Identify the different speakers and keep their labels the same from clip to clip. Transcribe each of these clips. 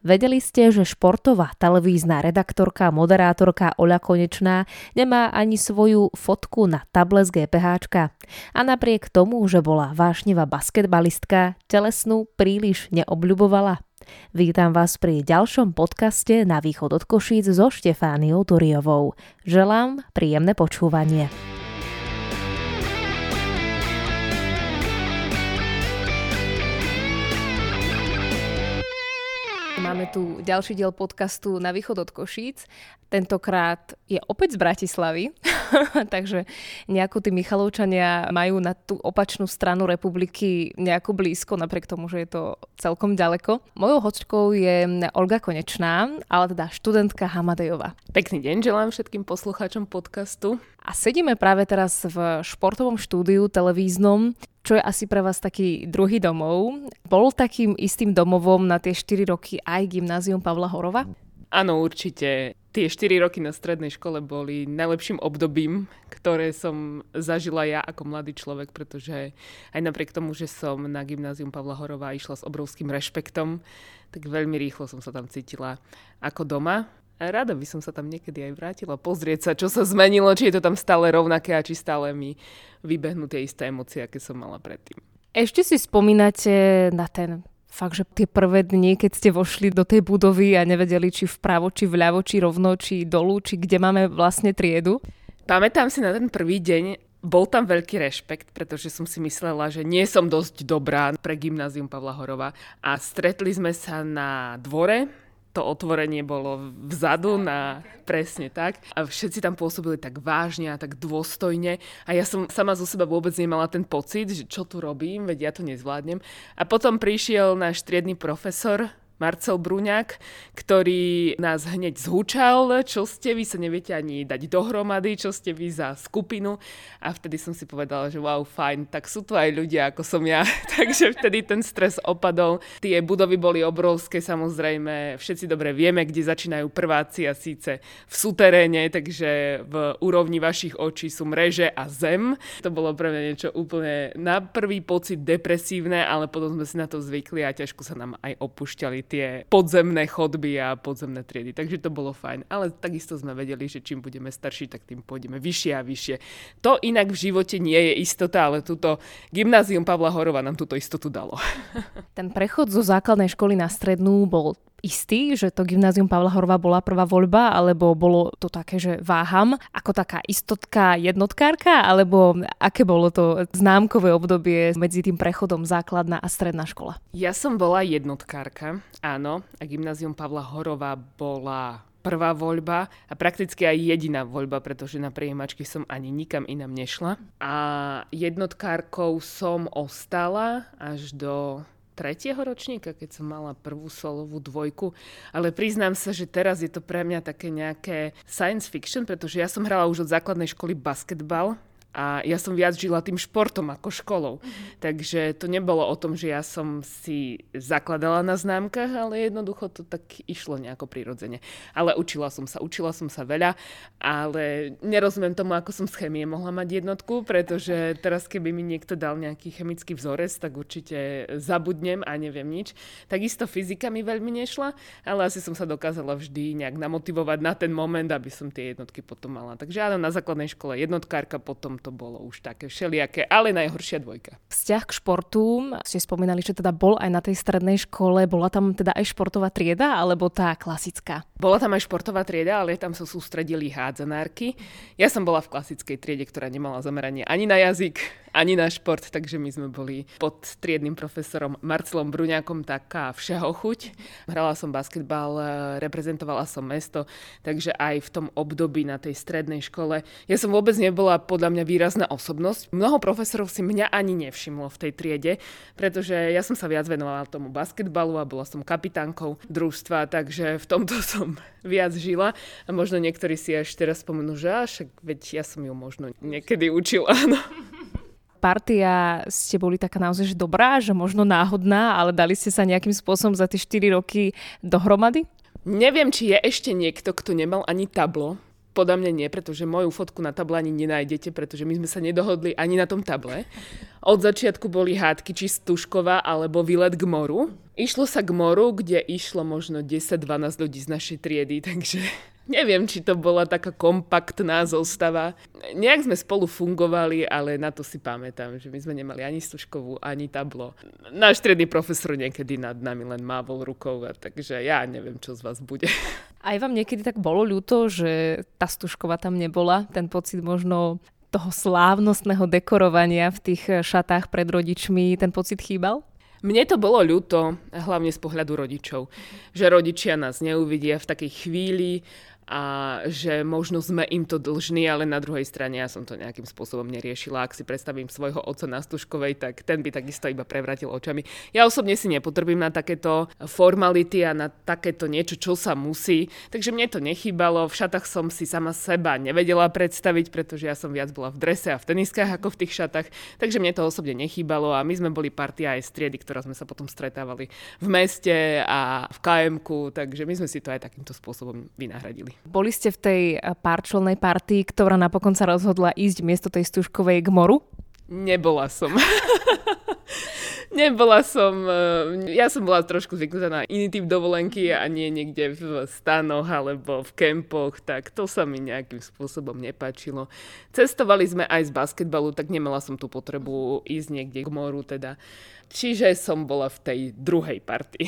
Speaker 1: Vedeli ste, že športová televízna redaktorka a moderátorka Oľa Konečná nemá ani svoju fotku na table z GPH. A napriek tomu, že bola vášnivá basketbalistka, telesnú príliš neobľubovala. Vítam vás pri ďalšom podcaste na východ od Košíc so Štefániou Turiovou. Želám príjemné počúvanie. Máme tu ďalší diel podcastu Na východ od Košíc. Tentokrát je opäť z Bratislavy, takže nejako tí Michalovčania majú na tú opačnú stranu republiky nejako blízko, napriek tomu, že je to celkom ďaleko. Mojou hostkou je Olga Konečná, ale teda študentka Hamadejova.
Speaker 2: Pekný deň želám všetkým poslucháčom podcastu.
Speaker 1: A sedíme práve teraz v športovom štúdiu televíznom, čo je asi pre vás taký druhý domov. Bol takým istým domovom na tie 4 roky aj gymnázium Pavla Horova?
Speaker 2: Áno, určite. Tie 4 roky na strednej škole boli najlepším obdobím, ktoré som zažila ja ako mladý človek, pretože aj napriek tomu, že som na gymnázium Pavla Horova išla s obrovským rešpektom, tak veľmi rýchlo som sa tam cítila ako doma rada by som sa tam niekedy aj vrátila pozrieť sa, čo sa zmenilo, či je to tam stále rovnaké a či stále mi vybehnú tie isté emócie, aké som mala predtým.
Speaker 1: Ešte si spomínate na ten fakt, že tie prvé dni, keď ste vošli do tej budovy a nevedeli, či vpravo, či vľavo, či rovno, či dolu, či kde máme vlastne triedu?
Speaker 2: Pamätám si na ten prvý deň, bol tam veľký rešpekt, pretože som si myslela, že nie som dosť dobrá pre gymnázium Pavla Horova a stretli sme sa na dvore to otvorenie bolo vzadu na presne tak. A všetci tam pôsobili tak vážne a tak dôstojne. A ja som sama zo seba vôbec nemala ten pocit, že čo tu robím, veď ja to nezvládnem. A potom prišiel náš triedny profesor, Marcel Bruňák, ktorý nás hneď zhučal, čo ste, vy sa neviete ani dať dohromady, čo ste vy za skupinu. A vtedy som si povedala, že wow, fajn, tak sú tu aj ľudia, ako som ja. Takže vtedy ten stres opadol. Tie budovy boli obrovské, samozrejme, všetci dobre vieme, kde začínajú prváci a síce v suteréne, takže v úrovni vašich očí sú mreže a zem. To bolo pre mňa niečo úplne na prvý pocit depresívne, ale potom sme si na to zvykli a ťažko sa nám aj opúšťali tie podzemné chodby a podzemné triedy. Takže to bolo fajn. Ale takisto sme vedeli, že čím budeme starší, tak tým pôjdeme vyššie a vyššie. To inak v živote nie je istota, ale túto gymnázium Pavla Horova nám túto istotu dalo.
Speaker 1: Ten prechod zo základnej školy na strednú bol istý, že to gymnázium Pavla Horova bola prvá voľba, alebo bolo to také, že váham, ako taká istotka jednotkárka, alebo aké bolo to známkové obdobie medzi tým prechodom základná a stredná škola?
Speaker 2: Ja som bola jednotkárka, áno, a gymnázium Pavla Horova bola prvá voľba a prakticky aj jediná voľba, pretože na prijímačky som ani nikam inam nešla. A jednotkárkou som ostala až do tretieho ročníka, keď som mala prvú solovú dvojku, ale priznám sa, že teraz je to pre mňa také nejaké science fiction, pretože ja som hrala už od základnej školy basketbal a ja som viac žila tým športom ako školou. Mm-hmm. Takže to nebolo o tom, že ja som si zakladala na známkach, ale jednoducho to tak išlo nejako prirodzene. Ale učila som sa, učila som sa veľa, ale nerozumiem tomu, ako som z chemie mohla mať jednotku, pretože teraz keby mi niekto dal nejaký chemický vzorec, tak určite zabudnem a neviem nič. Takisto fyzika mi veľmi nešla, ale asi som sa dokázala vždy nejak namotivovať na ten moment, aby som tie jednotky potom mala. Takže áno, na základnej škole jednotkárka, potom to bolo už také všelijaké, ale najhoršia dvojka.
Speaker 1: Vzťah k športu, ste spomínali, že teda bol aj na tej strednej škole, bola tam teda aj športová trieda, alebo tá klasická?
Speaker 2: Bola tam aj športová trieda, ale tam sa sústredili hádzanárky. Ja som bola v klasickej triede, ktorá nemala zameranie ani na jazyk, ani na šport, takže my sme boli pod triednym profesorom Marcelom Bruňákom taká všeho chuť. Hrala som basketbal, reprezentovala som mesto, takže aj v tom období na tej strednej škole ja som vôbec nebola podľa mňa výrazná osobnosť. Mnoho profesorov si mňa ani nevšimlo v tej triede, pretože ja som sa viac venovala tomu basketbalu a bola som kapitánkou družstva, takže v tomto som viac žila. A možno niektorí si až teraz spomenú, že až, veď ja som ju možno niekedy učila. No
Speaker 1: partia ste boli taká naozaj že dobrá, že možno náhodná, ale dali ste sa nejakým spôsobom za tie 4 roky dohromady?
Speaker 2: Neviem, či je ešte niekto, kto nemal ani tablo Podľa mňa nie, pretože moju fotku na table ani nenájdete, pretože my sme sa nedohodli ani na tom table. Od začiatku boli hádky, či Stužková alebo výlet k moru. Išlo sa k moru, kde išlo možno 10-12 ľudí z našej triedy, takže Neviem, či to bola taká kompaktná zostava. Nejak sme spolu fungovali, ale na to si pamätám, že my sme nemali ani stužkovú, ani tablo. Náš triedny profesor niekedy nad nami len mávol rukou, takže ja neviem, čo z vás bude.
Speaker 1: Aj vám niekedy tak bolo ľúto, že tá stužková tam nebola? Ten pocit možno toho slávnostného dekorovania v tých šatách pred rodičmi, ten pocit chýbal?
Speaker 2: Mne to bolo ľúto, hlavne z pohľadu rodičov, že rodičia nás neuvidia v takej chvíli, a že možno sme im to dlžní, ale na druhej strane ja som to nejakým spôsobom neriešila. Ak si predstavím svojho otca na Stužkovej, tak ten by takisto iba prevratil očami. Ja osobne si nepotrebujem na takéto formality a na takéto niečo, čo sa musí. Takže mne to nechýbalo. V šatách som si sama seba nevedela predstaviť, pretože ja som viac bola v drese a v teniskách ako v tých šatách. Takže mne to osobne nechýbalo a my sme boli partia aj z triedy, ktorá sme sa potom stretávali v meste a v km takže my sme si to aj takýmto spôsobom vynahradili.
Speaker 1: Boli ste v tej eh, párčelnej partii, ktorá napokon sa rozhodla ísť miesto tej stužkovej k moru?
Speaker 2: Nebola som. Nebola som, eh, ja som bola trošku zvyknutá na iný typ dovolenky a nie niekde v stanoch alebo v kempoch, tak to sa mi nejakým spôsobom nepáčilo. Cestovali sme aj z basketbalu, tak nemala som tú potrebu ísť niekde k moru teda. Čiže som bola v tej druhej partii.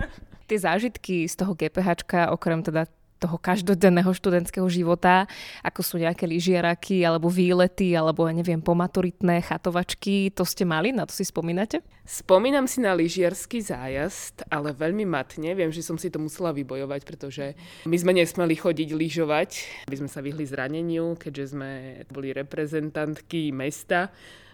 Speaker 1: Tie zážitky z toho GPH, okrem teda toho každodenného študentského života, ako sú nejaké lyžiaraky, alebo výlety, alebo ja neviem, pomaturitné chatovačky, to ste mali? Na to si spomínate?
Speaker 2: Spomínam si na lyžiarsky zájazd, ale veľmi matne. Viem, že som si to musela vybojovať, pretože my sme nesmeli chodiť lyžovať, aby sme sa vyhli zraneniu, keďže sme boli reprezentantky mesta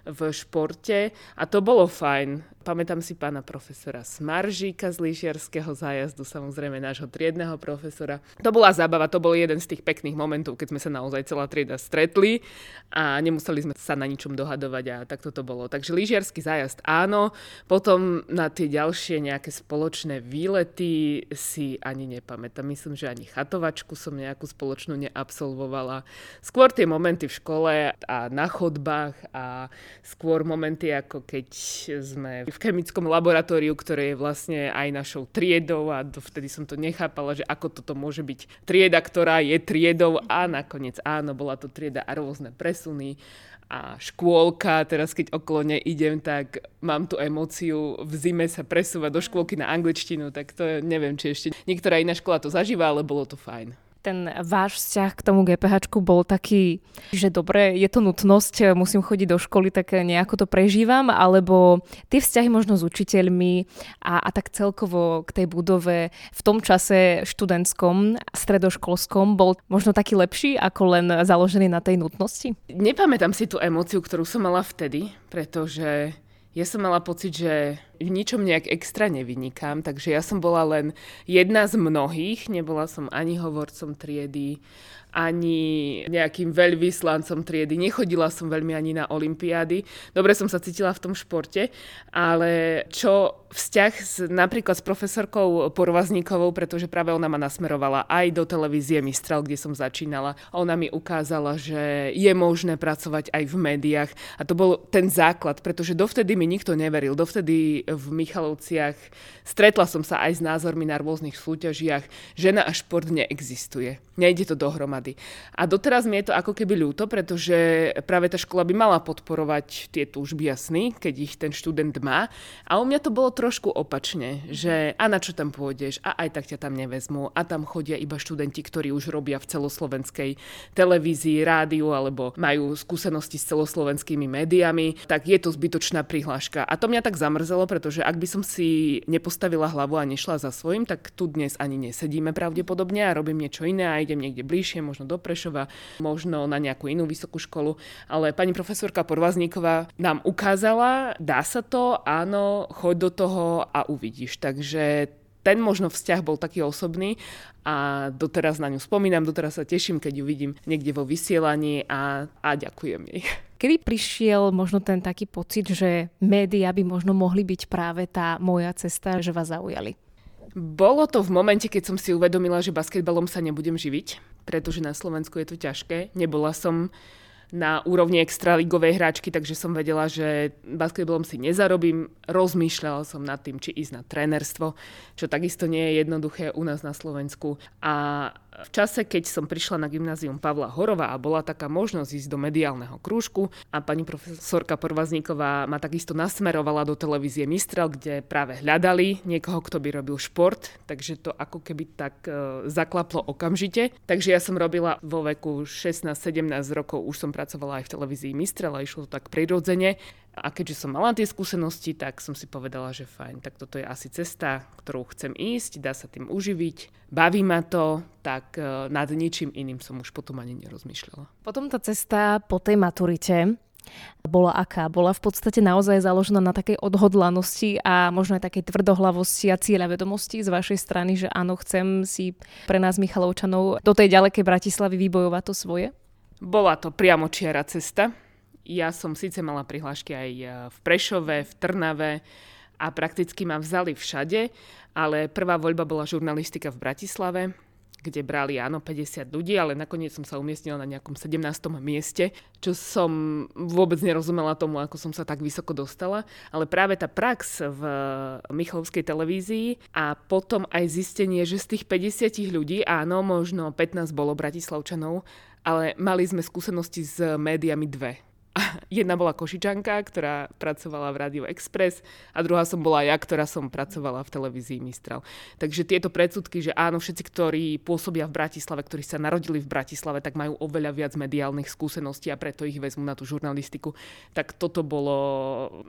Speaker 2: v športe a to bolo fajn. Pamätám si pána profesora Smaržíka z lyžiarského zájazdu, samozrejme nášho triedneho profesora. To bola zábava, to bol jeden z tých pekných momentov, keď sme sa naozaj celá trieda stretli a nemuseli sme sa na ničom dohadovať a takto to bolo. Takže lyžiarsky zájazd áno, potom na tie ďalšie nejaké spoločné výlety si ani nepamätám. Myslím, že ani chatovačku som nejakú spoločnú neabsolvovala. Skôr tie momenty v škole a na chodbách a skôr momenty ako keď sme v chemickom laboratóriu, ktoré je vlastne aj našou triedou a vtedy som to nechápala, že ako toto môže byť trieda, ktorá je triedou a nakoniec áno, bola to trieda a rôzne presuny a škôlka, teraz keď okolo nej idem, tak mám tú emóciu v zime sa presúvať do škôlky na angličtinu, tak to neviem, či ešte niektorá iná škola to zažíva, ale bolo to fajn
Speaker 1: ten váš vzťah k tomu GPH bol taký, že dobre, je to nutnosť, musím chodiť do školy, tak nejako to prežívam, alebo tie vzťahy možno s učiteľmi a, a tak celkovo k tej budove v tom čase študentskom, stredoškolskom bol možno taký lepší ako len založený na tej nutnosti?
Speaker 2: Nepamätám si tú emóciu, ktorú som mala vtedy, pretože ja som mala pocit, že v ničom nejak extra nevynikám, takže ja som bola len jedna z mnohých, nebola som ani hovorcom triedy, ani nejakým veľvyslancom triedy. Nechodila som veľmi ani na olympiády. Dobre som sa cítila v tom športe, ale čo vzťah s, napríklad s profesorkou Porvazníkovou, pretože práve ona ma nasmerovala aj do televízie Mistral, kde som začínala. Ona mi ukázala, že je možné pracovať aj v médiách a to bol ten základ, pretože dovtedy mi nikto neveril. Dovtedy v Michalovciach stretla som sa aj s názormi na rôznych súťažiach. Žena a šport neexistuje. Nejde to dohromady. A doteraz mi je to ako keby ľúto, pretože práve tá škola by mala podporovať tie túžby a sny, keď ich ten študent má. A u mňa to bolo trošku opačne, že a na čo tam pôjdeš a aj tak ťa tam nevezmú a tam chodia iba študenti, ktorí už robia v celoslovenskej televízii, rádiu alebo majú skúsenosti s celoslovenskými médiami, tak je to zbytočná prihláška. A to mňa tak zamrzelo, pretože ak by som si nepostavila hlavu a nešla za svojím, tak tu dnes ani nesedíme pravdepodobne a robím niečo iné a idem niekde bližšie, možno do Prešova, možno na nejakú inú vysokú školu. Ale pani profesorka Porvazníková nám ukázala, dá sa to, áno, choď do toho a uvidíš. Takže ten možno vzťah bol taký osobný a doteraz na ňu spomínam, doteraz sa teším, keď ju vidím niekde vo vysielaní a, a ďakujem jej.
Speaker 1: Kedy prišiel možno ten taký pocit, že médiá by možno mohli byť práve tá moja cesta, že vás zaujali?
Speaker 2: Bolo to v momente, keď som si uvedomila, že basketbalom sa nebudem živiť pretože na Slovensku je to ťažké. Nebola som na úrovni extraligovej hráčky, takže som vedela, že basketbalom si nezarobím. Rozmýšľala som nad tým, či ísť na trénerstvo, čo takisto nie je jednoduché u nás na Slovensku. A v čase, keď som prišla na gymnázium Pavla Horova a bola taká možnosť ísť do mediálneho krúžku a pani profesorka Porvazníková ma takisto nasmerovala do televízie Mistral, kde práve hľadali niekoho, kto by robil šport, takže to ako keby tak e, zaklaplo okamžite. Takže ja som robila vo veku 16-17 rokov, už som pracovala aj v televízii Mistral a išlo to tak prirodzene. A keďže som mala tie skúsenosti, tak som si povedala, že fajn, tak toto je asi cesta, ktorou chcem ísť, dá sa tým uživiť, baví ma to, tak e, nad ničím iným som už potom ani nerozmýšľala.
Speaker 1: Potom tá cesta po tej maturite bola aká? Bola v podstate naozaj založená na takej odhodlanosti a možno aj takej tvrdohlavosti a cieľavedomosti z vašej strany, že áno, chcem si pre nás Michalovčanov do tej ďalekej Bratislavy vybojovať to svoje?
Speaker 2: Bola to priamočiara cesta ja som síce mala prihlášky aj e, v Prešove, v Trnave a prakticky ma vzali všade, ale prvá voľba bola žurnalistika v Bratislave, kde brali áno 50 ľudí, ale nakoniec som sa umiestnila na nejakom 17. mieste, čo som vôbec nerozumela tomu, ako som sa tak vysoko dostala. Ale práve tá prax v Michalovskej televízii a potom aj zistenie, že z tých 50 ľudí, áno, možno 15 bolo Bratislavčanov, ale mali sme skúsenosti s médiami dve jedna bola Košičanka, ktorá pracovala v Radio Express a druhá som bola ja, ktorá som pracovala v televízii Mistral. Takže tieto predsudky, že áno, všetci, ktorí pôsobia v Bratislave, ktorí sa narodili v Bratislave, tak majú oveľa viac mediálnych skúseností a preto ich vezmú na tú žurnalistiku. Tak toto bolo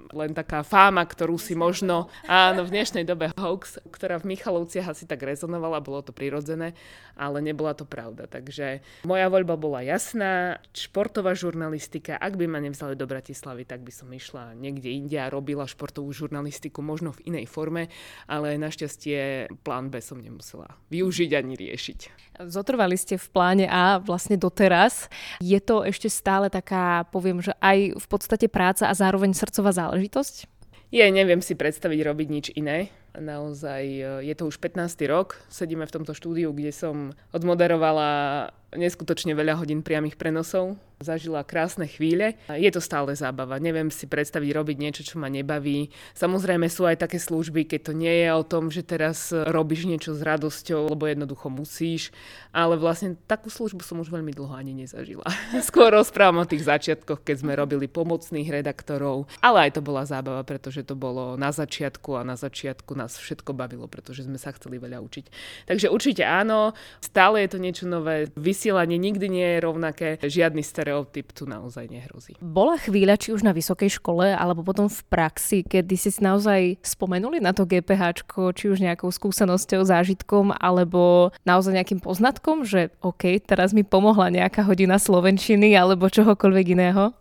Speaker 2: len taká fáma, ktorú si možno, áno, v dnešnej dobe hoax, ktorá v Michalovciach asi tak rezonovala, bolo to prirodzené, ale nebola to pravda. Takže moja voľba bola jasná, športová žurnalistika, ak by ma nevzali do Bratislavy, tak by som išla niekde inde a robila športovú žurnalistiku, možno v inej forme, ale našťastie plán B som nemusela využiť ani riešiť.
Speaker 1: Zotrvali ste v pláne A vlastne doteraz. Je to ešte stále taká, poviem, že aj v podstate práca a zároveň srdcová záležitosť?
Speaker 2: Je, neviem si predstaviť robiť nič iné. Naozaj e, je to už 15. rok. Sedíme v tomto štúdiu, kde som odmoderovala neskutočne veľa hodín priamých prenosov zažila krásne chvíle. Je to stále zábava. Neviem si predstaviť robiť niečo, čo ma nebaví. Samozrejme sú aj také služby, keď to nie je o tom, že teraz robíš niečo s radosťou, lebo jednoducho musíš. Ale vlastne takú službu som už veľmi dlho ani nezažila. Skôr rozprávam o tých začiatkoch, keď sme robili pomocných redaktorov. Ale aj to bola zábava, pretože to bolo na začiatku a na začiatku nás všetko bavilo, pretože sme sa chceli veľa učiť. Takže určite áno, stále je to niečo nové. Vysielanie nikdy nie je rovnaké. Žiadny stereotyp tu naozaj nehrozí.
Speaker 1: Bola chvíľa, či už na vysokej škole, alebo potom v praxi, kedy si naozaj spomenuli na to GPH, či už nejakou skúsenosťou, zážitkom, alebo naozaj nejakým poznatkom, že OK, teraz mi pomohla nejaká hodina slovenčiny alebo čohokoľvek iného?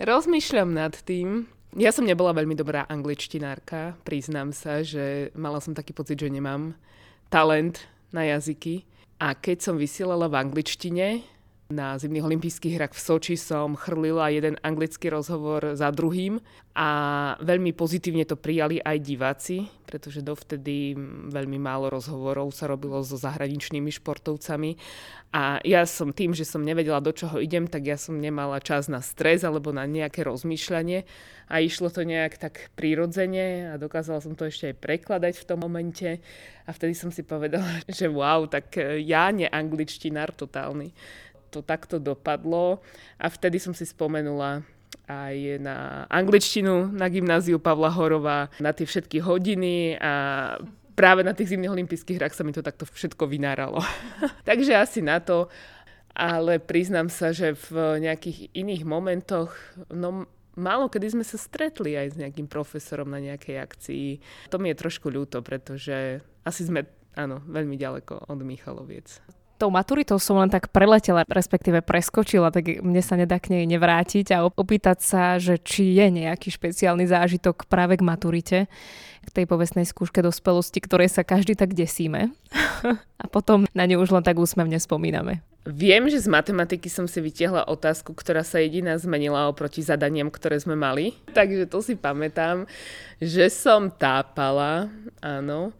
Speaker 2: Rozmýšľam nad tým. Ja som nebola veľmi dobrá angličtinárka, priznám sa, že mala som taký pocit, že nemám talent na jazyky. A keď som vysielala v angličtine, na zimných olympijských hrách v Soči som chrlila jeden anglický rozhovor za druhým a veľmi pozitívne to prijali aj diváci, pretože dovtedy veľmi málo rozhovorov sa robilo so zahraničnými športovcami. A ja som tým, že som nevedela, do čoho idem, tak ja som nemala čas na stres alebo na nejaké rozmýšľanie. A išlo to nejak tak prirodzene a dokázala som to ešte aj prekladať v tom momente. A vtedy som si povedala, že wow, tak ja neangličtinár totálny to takto dopadlo a vtedy som si spomenula aj na angličtinu na gymnáziu Pavla Horova, na tie všetky hodiny a práve na tých zimných olympijských hrách sa mi to takto všetko vynáralo. Takže asi na to, ale priznám sa, že v nejakých iných momentoch, no málo kedy sme sa stretli aj s nejakým profesorom na nejakej akcii. To mi je trošku ľúto, pretože asi sme, áno, veľmi ďaleko od Michaloviec
Speaker 1: tou maturitou som len tak preletela, respektíve preskočila, tak mne sa nedá k nej nevrátiť a opýtať sa, že či je nejaký špeciálny zážitok práve k maturite, k tej povestnej skúške dospelosti, ktorej sa každý tak desíme a potom na ňu už len tak úsmevne spomíname.
Speaker 2: Viem, že z matematiky som si vytiahla otázku, ktorá sa jediná zmenila oproti zadaniam, ktoré sme mali. Takže to si pamätám, že som tápala, áno.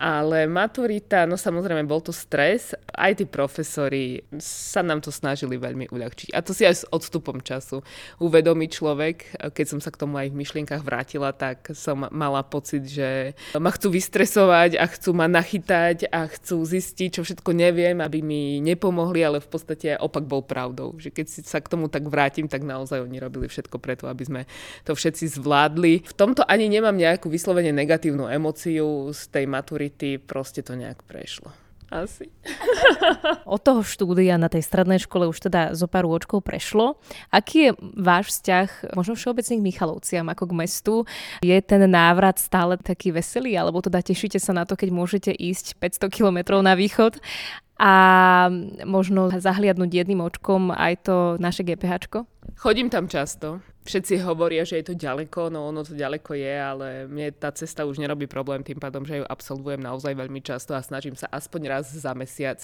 Speaker 2: Ale maturita, no samozrejme bol to stres. Aj tí profesori sa nám to snažili veľmi uľahčiť. A to si aj s odstupom času uvedomí človek. Keď som sa k tomu aj v myšlienkach vrátila, tak som mala pocit, že ma chcú vystresovať a chcú ma nachytať a chcú zistiť, čo všetko neviem, aby mi nepomohli, ale v podstate opak bol pravdou. Že keď sa k tomu tak vrátim, tak naozaj oni robili všetko preto, aby sme to všetci zvládli. V tomto ani nemám nejakú vyslovene negatívnu emociu z tej maturity, proste to nejak prešlo. Asi.
Speaker 1: Od toho štúdia na tej strednej škole už teda zo pár očkov prešlo. Aký je váš vzťah možno všeobecne k Michalovciam ako k mestu? Je ten návrat stále taký veselý? Alebo teda tešíte sa na to, keď môžete ísť 500 kilometrov na východ a možno zahliadnúť jedným očkom aj to naše GPH?
Speaker 2: Chodím tam často všetci hovoria, že je to ďaleko, no ono to ďaleko je, ale mne tá cesta už nerobí problém tým pádom, že ju absolvujem naozaj veľmi často a snažím sa aspoň raz za mesiac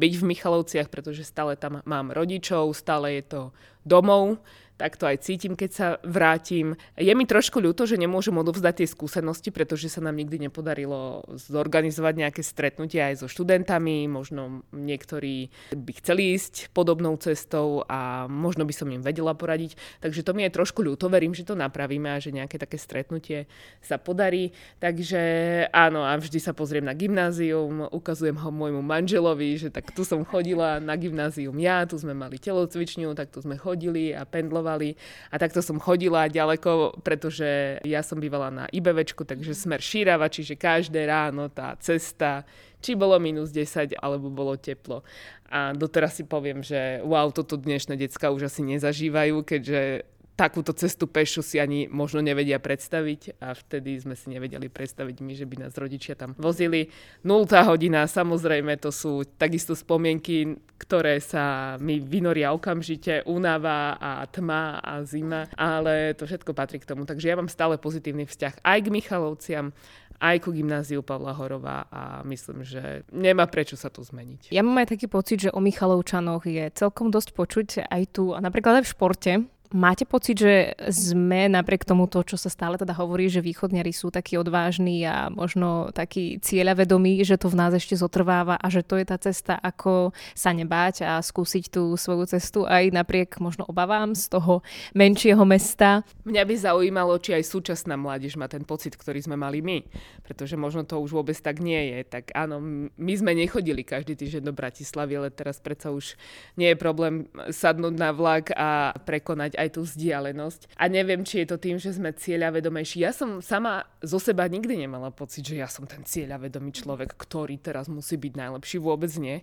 Speaker 2: byť v Michalovciach, pretože stále tam mám rodičov, stále je to domov, tak to aj cítim, keď sa vrátim. Je mi trošku ľúto, že nemôžem odovzdať tie skúsenosti, pretože sa nám nikdy nepodarilo zorganizovať nejaké stretnutie aj so študentami, možno niektorí by chceli ísť podobnou cestou a možno by som im vedela poradiť. Takže to mi je trošku ľúto, verím, že to napravíme a že nejaké také stretnutie sa podarí. Takže áno, a vždy sa pozriem na gymnázium, ukazujem ho môjmu manželovi, že tak tu som chodila na gymnázium ja, tu sme mali telocvičňu, tak tu sme chodili a pendlovali a takto som chodila ďaleko, pretože ja som bývala na IBVčku, takže smer Šírava, čiže každé ráno tá cesta, či bolo minus 10 alebo bolo teplo. A doteraz si poviem, že wow, toto dnešné decka už asi nezažívajú, keďže takúto cestu pešu si ani možno nevedia predstaviť a vtedy sme si nevedeli predstaviť my, že by nás rodičia tam vozili. Nultá hodina, samozrejme, to sú takisto spomienky, ktoré sa mi vynoria okamžite, únava a tma a zima, ale to všetko patrí k tomu. Takže ja mám stále pozitívny vzťah aj k Michalovciam, aj ku gymnáziu Pavla Horová a myslím, že nemá prečo sa to zmeniť.
Speaker 1: Ja mám aj taký pocit, že o Michalovčanoch je celkom dosť počuť aj tu, a napríklad aj v športe, Máte pocit, že sme napriek tomu to, čo sa stále teda hovorí, že východniari sú takí odvážni a možno takí cieľavedomí, že to v nás ešte zotrváva a že to je tá cesta, ako sa nebáť a skúsiť tú svoju cestu aj napriek možno obavám z toho menšieho mesta?
Speaker 2: Mňa by zaujímalo, či aj súčasná mládež má ten pocit, ktorý sme mali my, pretože možno to už vôbec tak nie je. Tak áno, my sme nechodili každý týždeň do Bratislavy, ale teraz predsa už nie je problém sadnúť na vlak a prekonať aj tú vzdialenosť. A neviem, či je to tým, že sme cieľavedomejší. Ja som sama zo seba nikdy nemala pocit, že ja som ten cieľavedomý človek, ktorý teraz musí byť najlepší. Vôbec nie.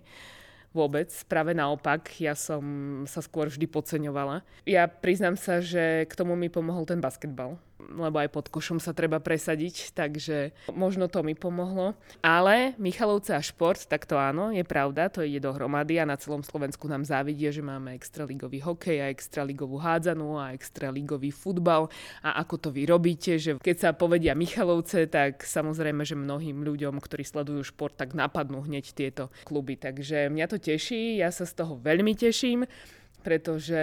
Speaker 2: Vôbec, práve naopak, ja som sa skôr vždy podceňovala. Ja priznám sa, že k tomu mi pomohol ten basketbal lebo aj pod košom sa treba presadiť, takže možno to mi pomohlo. Ale Michalovce a šport, tak to áno, je pravda, to ide dohromady a na celom Slovensku nám závidie, že máme extraligový hokej a extraligovú hádzanú a extraligový futbal a ako to vy robíte, že keď sa povedia Michalovce, tak samozrejme, že mnohým ľuďom, ktorí sledujú šport, tak napadnú hneď tieto kluby. Takže mňa to teší, ja sa z toho veľmi teším pretože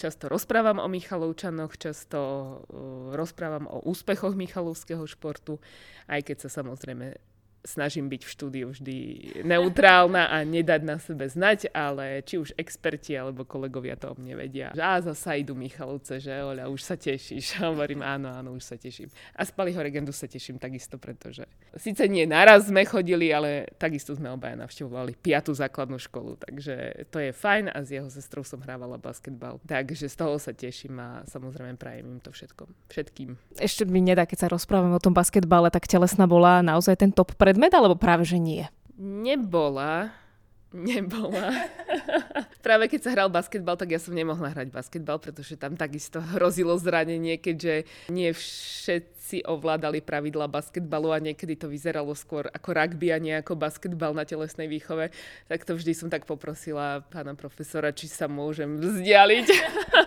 Speaker 2: často rozprávam o Michalovčanoch, často uh, rozprávam o úspechoch Michalovského športu, aj keď sa samozrejme snažím byť v štúdiu vždy neutrálna a nedať na sebe znať, ale či už experti alebo kolegovia to o mne vedia. Že á, zasa idú Michalovce, že Oľa, už sa tešíš. A hovorím, áno, áno, už sa teším. A z Paliho Regendu sa teším takisto, pretože síce nie naraz sme chodili, ale takisto sme obaja navštevovali piatú základnú školu, takže to je fajn a s jeho sestrou som hrávala basketbal. Takže z toho sa teším a samozrejme prajem im to všetko. Všetkým.
Speaker 1: Ešte mi nedá, keď sa rozprávame o tom basketbale, tak telesná bola naozaj ten top pred predmet, alebo práve, že nie?
Speaker 2: Nebola. Nebola. Práve keď sa hral basketbal, tak ja som nemohla hrať basketbal, pretože tam takisto hrozilo zranenie, keďže nie všetci ovládali pravidla basketbalu a niekedy to vyzeralo skôr ako rugby a nie ako basketbal na telesnej výchove. Tak to vždy som tak poprosila pána profesora, či sa môžem vzdialiť.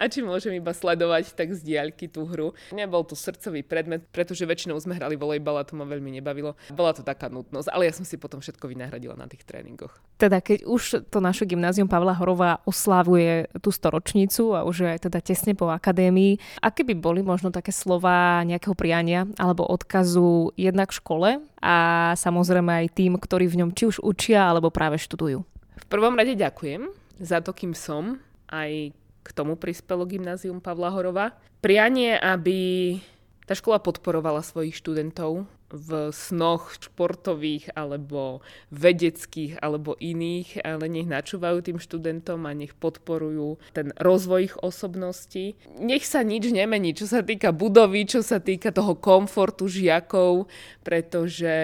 Speaker 2: a či môžem iba sledovať tak z diaľky tú hru. Nebol to srdcový predmet, pretože väčšinou sme hrali volejbal a to ma veľmi nebavilo. Bola to taká nutnosť, ale ja som si potom všetko vynahradila na tých tréningoch.
Speaker 1: Teda keď už to naše gymnázium Pavla Horová oslávuje tú storočnicu a už je aj teda tesne po akadémii, aké by boli možno také slova nejakého priania alebo odkazu jednak škole a samozrejme aj tým, ktorí v ňom či už učia alebo práve študujú?
Speaker 2: V prvom rade ďakujem za to, kým som. Aj k tomu prispelo Gymnázium Pavla Horova. Prianie, aby tá škola podporovala svojich študentov v snoch športových alebo vedeckých alebo iných, ale nech načúvajú tým študentom a nech podporujú ten rozvoj ich osobností. Nech sa nič nemení, čo sa týka budovy, čo sa týka toho komfortu žiakov, pretože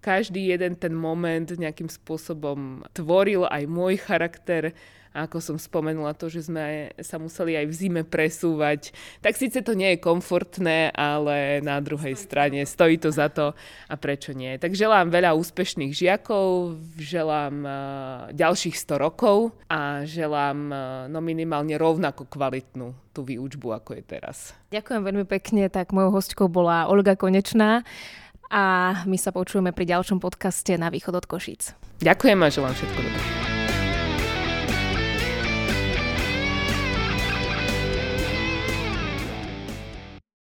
Speaker 2: každý jeden ten moment nejakým spôsobom tvoril aj môj charakter a ako som spomenula to, že sme sa museli aj v zime presúvať, tak síce to nie je komfortné, ale na druhej strane stojí to za to a prečo nie. Tak želám veľa úspešných žiakov, želám uh, ďalších 100 rokov a želám uh, no minimálne rovnako kvalitnú tú výučbu, ako je teraz.
Speaker 1: Ďakujem veľmi pekne, tak mojou hostkou bola Olga Konečná a my sa počujeme pri ďalšom podcaste na východ od Košíc.
Speaker 2: Ďakujem a želám všetko dobré.